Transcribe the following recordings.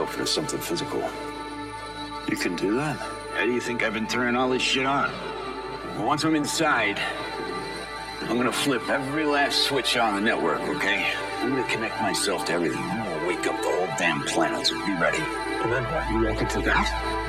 myself into something physical. You can do that? How do you think I've been turning all this shit on? Once I'm inside, I'm gonna flip every last switch on the network, okay? I'm gonna connect myself to everything. I'm gonna wake up the whole damn planet, so be ready. And then what? You walk into that?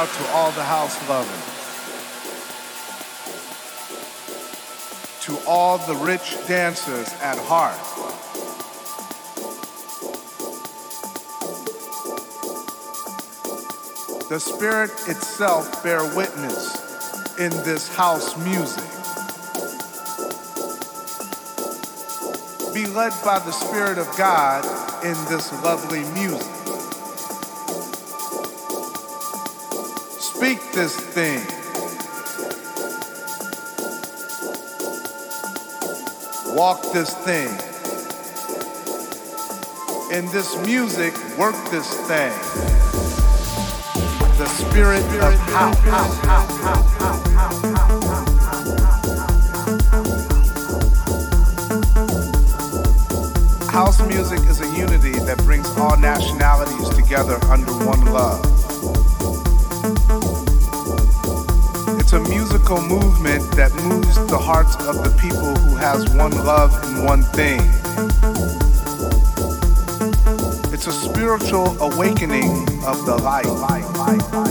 Out to all the house lovers. To all the rich dancers at heart. The spirit itself bear witness in this house music. Be led by the Spirit of God in this lovely music. This thing. Walk this thing. In this music, work this thing. The spirit of house. House music is a unity that brings all nationalities together under one love. Musical movement that moves the hearts of the people who has one love and one thing. It's a spiritual awakening of the light. light, light, light